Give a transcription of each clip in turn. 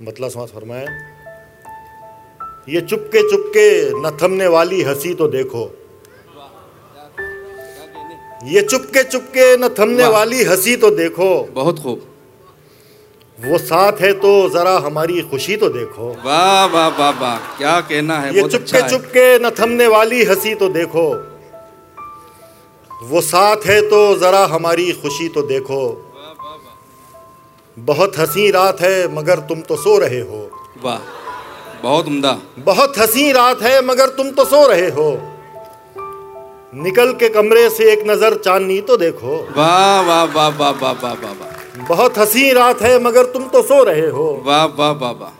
मतला समाज फरमाए ये चुपके चुपके न थमने वाली हँसी तो देखो। ये चुपके चुपके न थमने वाली हँसी तो देखो। बहुत खूब। वो साथ है तो जरा हमारी खुशी तो देखो। वाह वाह वाह वाह क्या कहना है ये चुपके अच्छा चुपके न थमने वाली हँसी तो देखो। वो साथ है तो जरा हमारी खुशी तो देखो। बहुत हँसी रात है मगर तुम तो सो रहे हो। वाह बहुत उम्दा। बहुत हँसी रात है मगर तुम तो सो रहे हो। निकल के कमरे से एक नज़र चांदनी तो देखो। वाह वाह वाह वाह वाह वाह वाह वाह। बहुत हँसी रात है मगर तुम तो सो रहे हो। वाह वाह वाह वाह।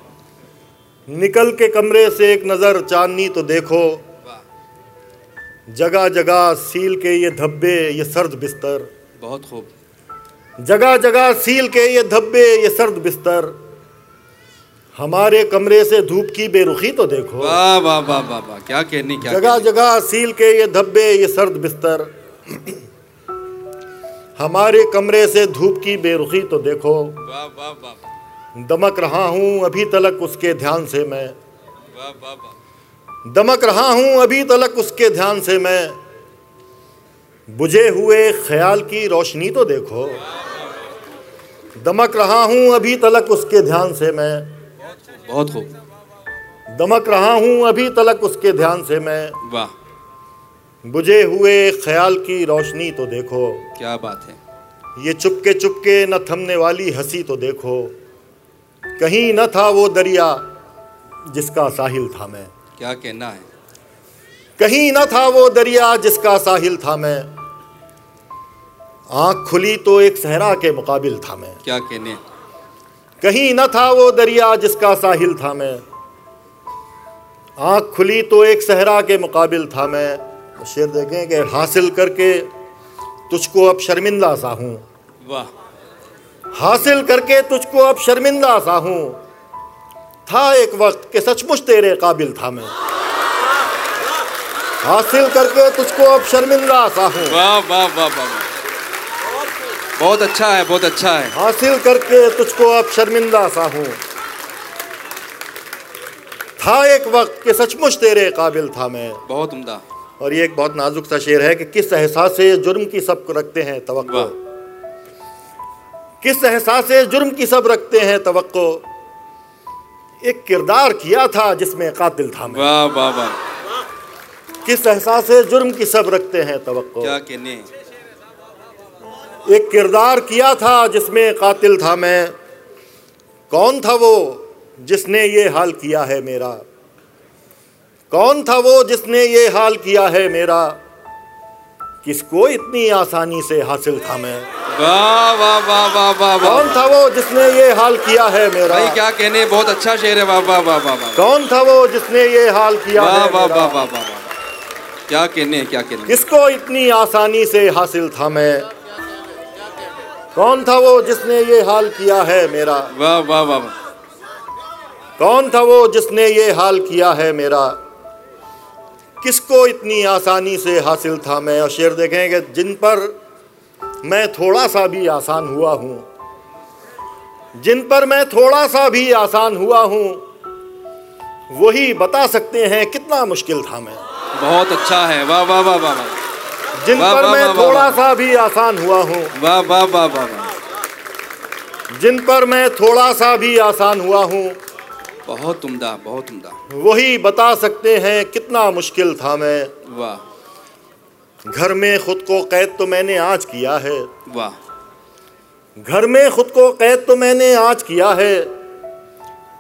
निकल के कमरे से एक नज़र चांदनी तो देखो। जगह जगह सील के ये धब्बे ये सर्द बिस्तर। बहुत खूब। जगह जगह सील के ये धब्बे ये सर्द बिस्तर। हमारे कमरे से धूप की बेरुखी तो देखो। वाह वाह वाह वाह वाह क्या कहनी क्या जगह जगह सील के ये धब्बे ये सर्द बिस्तर। हमारे कमरे से धूप की बेरुखी तो देखो। वाह वाह वाह दमक रहा हूँ अभी तलक उसके ध्यान से मैं। वाह वाह वाह। दमक रहा हूँ अभी तलक उसके ध्यान से मैं। बुझे हुए ख्याल की रोशनी तो देखो। दमक रहा हूँ अभी तलक उसके ध्यान से मैं। बहुत खूब। दमक रहा हूँ अभी तलक उसके ध्यान से मैं। वाह। बुझे हुए ख्याल की रोशनी तो देखो। क्या बात है। ये चुपके चुपके न थमने वाली हँसी तो देखो। कहीं न था वो दरिया जिसका साहिल था मैं। क्या कहना है। कहीं न था वो दरिया जिसका साहिल था मैं। आँख खुली तो एक सहरा के मुकाबिल था मैं। क्या कहने? कहीं न था वो दरिया जिसका साहिल था मैं। आँख खुली तो एक सहरा के मुकाबिल था मैं। शेर देखें कि हासिल करके तुझको अब शर्मिंदा सा हूँ। वाह। हासिल करके तुझको अब शर्मिंदा सा हूँ। था एक वक्त कि सचमुच तेरे काबिल था मैं। हासिल करके तुझको अब शर्मिंदा सा हूँ। वाह वाह वाह वाह। बहुत अच्छा है बहुत अच्छा है। हासिल करके तुझको अब शर्मिंदा सा हूँ। था एक वक्त कि सचमुच तेरे काबिल था मैं। बहुत उम्दा। और ये एक बहुत नाजुक सा शेर है कि किस एहसास से जुर्म की सब रखते हैं तवक्को। किस एहसास से जुर्म की सब रखते हैं तवक्को। एक किरदार किया था जिसमें कातिल था मैं। वाह वाह वाह। किस एहसास से जुर्म की सब रखते हैं तवक्को। क्या कहने। एक किरदार किया था जिसमें कातिल था मैं। कौन था वो जिसने ये हाल किया है मेरा? कौन था वो जिसने ये हाल किया है मेरा? किसको इतनी आसानी से हासिल था मैं? वाह वाह वाह वाह वाह कौन था वो जिसने ये हाल किया है मेरा? भाई क्या कहने बहुत अच्छा शेर है। वाह वाह वाह वाह कौन था वो जिसने ये हाल किया वाह? वाह वाह वाह वाह। क्या कहने क्या कहने? किसको इतनी आसानी से हासिल था मैं? कौन था वो जिसने ये हाल किया है मेरा? वाह वाह वाह कौन था वो जिसने ये हाल किया है मेरा? किसको इतनी आसानी से हासिल था मैं? और शेर देखें कि जिन पर मैं थोड़ा सा भी आसान हुआ हूँ जिन पर मैं थोड़ा सा भी आसान हुआ हूँ वही बता सकते हैं कितना मुश्किल था मैं। बहुत अच्छा है। वाह वाह वाह वाह वाह। जिन पर मैं थोड़ा सा भी आसान हुआ हूँ। वाह वाह वाह वाह वाह। जिन पर मैं थोड़ा सा भी आसान हुआ हूँ बहुत उम्दा बहुत उम्दा। वही बता सकते हैं कितना मुश्किल था मैं। वाह। घर में खुद को कैद तो मैंने आज किया है। वाह। घर में खुद को कैद तो मैंने आज किया है।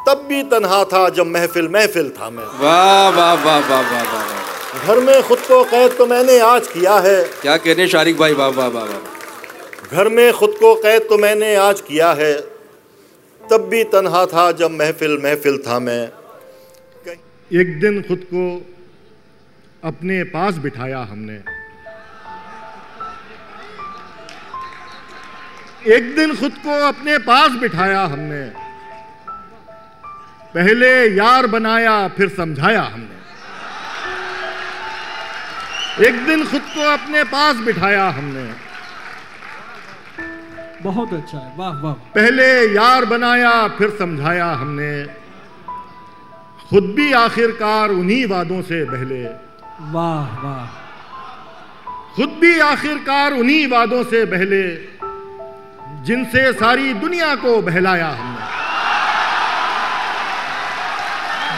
तब भी तनहा था जब महफिल महफिल था मैं। वाह वाह वाह वाह वाह वाह। घर में खुद को कैद तो मैंने आज किया है। क्या कह रहे शारिक भाई? वाह वाह वाह वाह। घर में खुद को कैद तो मैंने आज किया है। तब भी तनहा था जब महफिल महफिल था मैं। एक दिन खुद को अपने पास बिठाया हमने। एक दिन खुद को अपने पास बिठाया हमने। पहले यार बनाया फिर समझाया हमने। एक दिन खुद को अपने पास बिठाया हमने। बहुत अच्छा है। वाह वाह पहले यार बनाया फिर समझाया हमने। खुद भी आखिरकार उन्हीं वादों से बहले। वाह वाह। खुद भी आखिरकार उन्हीं वादों से बहले जिनसे सारी दुनिया को बहलाया हमने।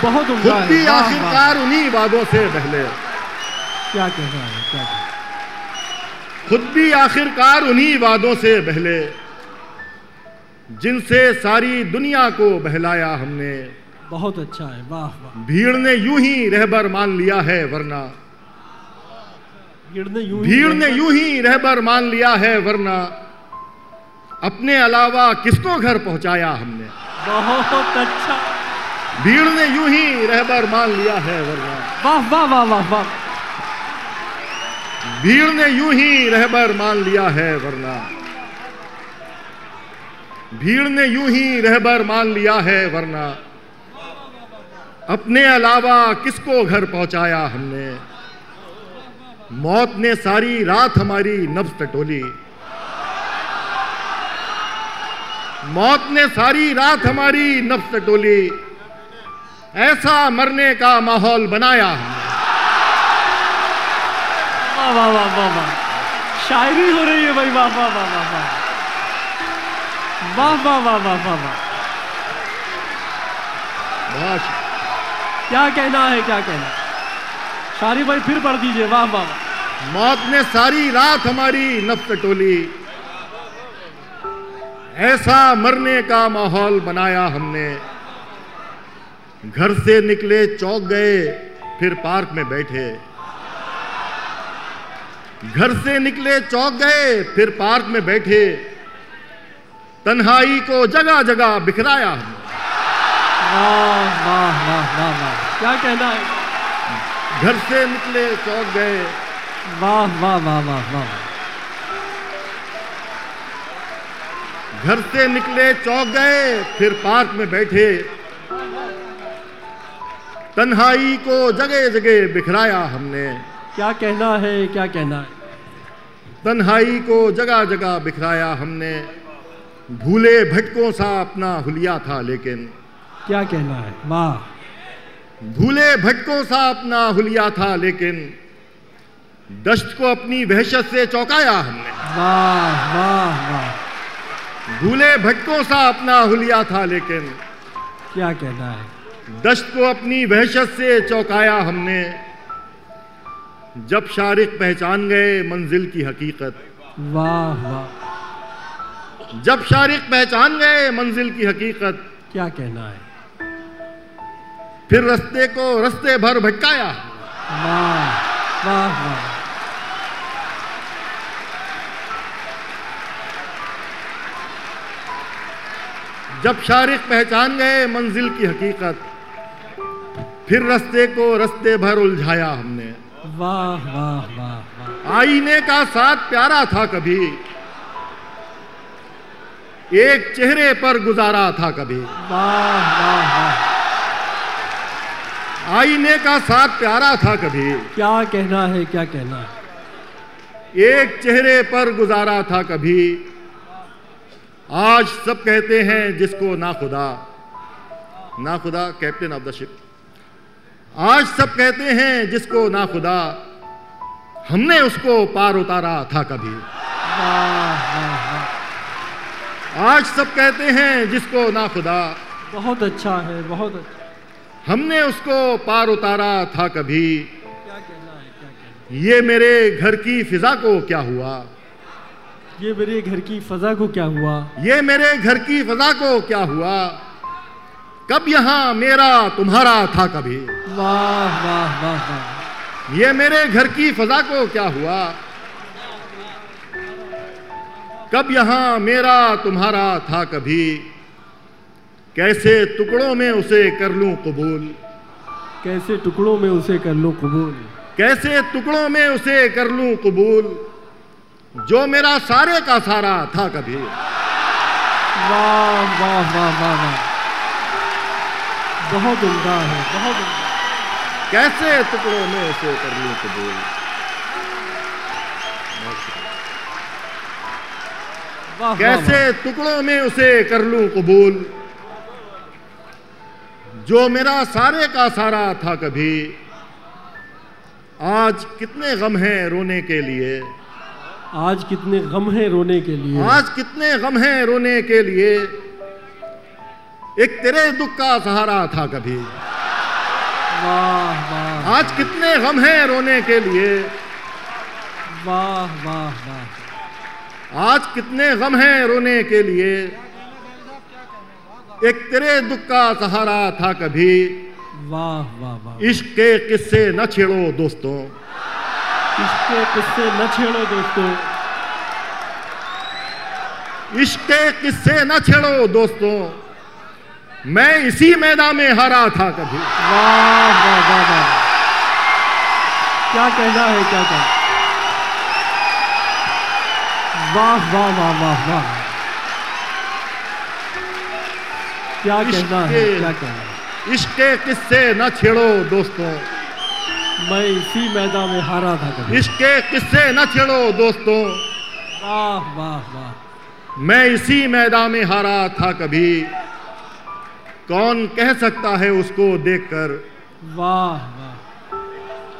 बहुत खुद भी। आखिरकार उन्हीं वादों से बहले। क्या कहना है क्या कहना खुद भी आखिरकार उन्हीं वादों से बहले जिनसे सारी दुनिया को बहलाया हमने। बहुत अच्छा है वाह वाह। भीड़ ने यूँ ही रहबर मान लिया है वरना। भीड़ ने यूँ ही भीड़ ने यूँ ही रहबर मान लिया है वरना। अपने अलावा किसको घर पहुँचाया हमने? बहुत अच्छा। भीड़ ने यूँ ही रहबर मान लिया है वरना। वाह वाह वाह वाह वाह। भीड़ ने यूँ ही रहबर मान लिया है, वरना। भीड़ ने यूँ ही रहबर मान लिया है, वरना। अपने अलावा किसको घर पहुँचाया हमने? मौत ने सारी रात हमारी नब्ज टटोली। मौत ने सारी रात हमारी नब्ज टटोली। ऐसा मरने का माहौल बनाया हमने। वाह वाह वाह वाह वाह शायरी हो रही है भाई वाह वाह वाह वाह वाह वाह वाह वाह वाह वाह वाह क्या कहना है क्या कहना है? शारी भाई फिर पढ़ दीजिए वाह वाह मौत ने सारी रात हमारी नफ्स टोली ऐसा मरने का माहौल बनाया हमने घर से निकले चौक गए फिर पार्क में बैठे घर से निकले चौक गए फिर पार्क में बैठे। तन्हाई को जगह जगह बिखराया। हमने वाह वाह वाह वाह वाह। क्या कहना है? घर से निकले चौक गए। वाह वाह वाह वाह वाह। घर से निकले चौक गए फिर पार्क में बैठे। तन्हाई को जगह जगह बिखराया हमने। क्या कहना है क्या कहना है? तन्हाई को जगह जगह बिखराया हमने। भूले भटकों सा अपना हुलिया था लेकिन। क्या कहना है? वाह। भूले भटकों सा अपना हुलिया था लेकिन। दश्त को अपनी वहशत से चौंकाया हमने। वाह वाह वाह। भूले भटकों सा अपना हुलिया था लेकिन। क्या कहना है? दश्त को अपनी वहशत से चौंकाया हमने। जब शारिक पहचान गए मंजिल की हकीकत। वाह वाह। जब शारिक पहचान गए मंजिल की हकीकत। क्या कहना है? फिर रस्ते को रस्ते भर भटकाया। वाह वाह वाह। जब शारिक पहचान गए मंजिल की हकीकत फिर रस्ते को रस्ते भर उलझाया हमने। वाह वाह वाह आईने का साथ प्यारा था कभी। एक चेहरे पर गुजारा था कभी। वाह वाह वाह। आईने का साथ प्यारा था कभी। क्या कहना है क्या कहना है? एक चेहरे पर गुजारा था कभी। आज सब कहते हैं जिसको ना खुदा। ना खुदा कैप्टन ऑफ़ द शिप आज सब कहते हैं जिसको ना खुदा हमने उसको पार उतारा था कभी। आज सब कहते हैं जिसको ना खुदा बहुत अच्छा है बहुत अच्छा। हमने उसको पार उतारा था कभी। क्या कहना है क्या कहना ये मेरे घर की फिजा को क्या हुआ? ये मेरे घर की फजा को क्या हुआ? ये मेरे घर की फजा को क्या हुआ? कब यहाँ मेरा तुम्हारा था कभी? वाह वाह वाह वाह। ये मेरे घर की फजा को क्या हुआ? कब यहाँ मेरा तुम्हारा था कभी? कैसे टुकड़ों में उसे कर लूँ कबूल? कैसे टुकड़ों में उसे कर लो कबूल? कैसे टुकड़ों में उसे कर लूँ कबूल? जो मेरा सारे का सारा था कभी। वाह वाह वाह वाह वाह। बहुत उमदा है बहुत उम्दा कैसे टुकड़ों में उसे कर लूँ कबूल कैसे टुकड़ों में उसे कर लूँ कबूल? जो मेरा सारे का सारा था कभी आज कितने गम हैं रोने के लिए? आज कितने गम हैं रोने के लिए? आज कितने गम हैं रोने के लिए? एक तेरे दुख का सहारा था कभी। वाह वाह आज कितने गम हैं रोने के लिए। वाह वाह वाह। आज कितने गम हैं रोने के लिए। एक तेरे दुख का सहारा था कभी। वाह वाह वाह। इश्क के किस्से न छेड़ो दोस्तों। इसके किस्से न छेड़ो दोस्तों। इश्क के किस्से न छेड़ो दोस्तों। मैं इसी मैदान में हारा था कभी। वाह वाह वाह वाह। क्या कहना है क्या कहना वाह वाह वाह वाह वाह। क्या कहना है क्या कहना इश्क के किस्से न छेड़ो दोस्तों। मैं इसी मैदान में हारा था कभी। इश्क के किस्से न छेड़ो दोस्तों। वाह वाह वाह। मैं इसी मैदान में हारा था कभी। कौन कह सकता है उसको देखकर? वाह वाह।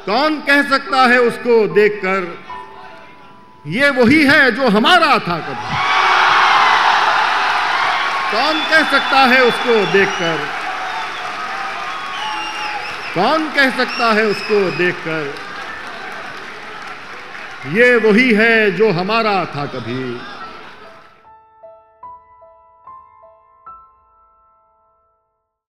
कौन कह सकता है उसको देखकर? ये वही है जो हमारा था कभी। कौन कह सकता है उसको देखकर? कौन कह सकता है उसको देखकर? ये वही है जो हमारा था कभी।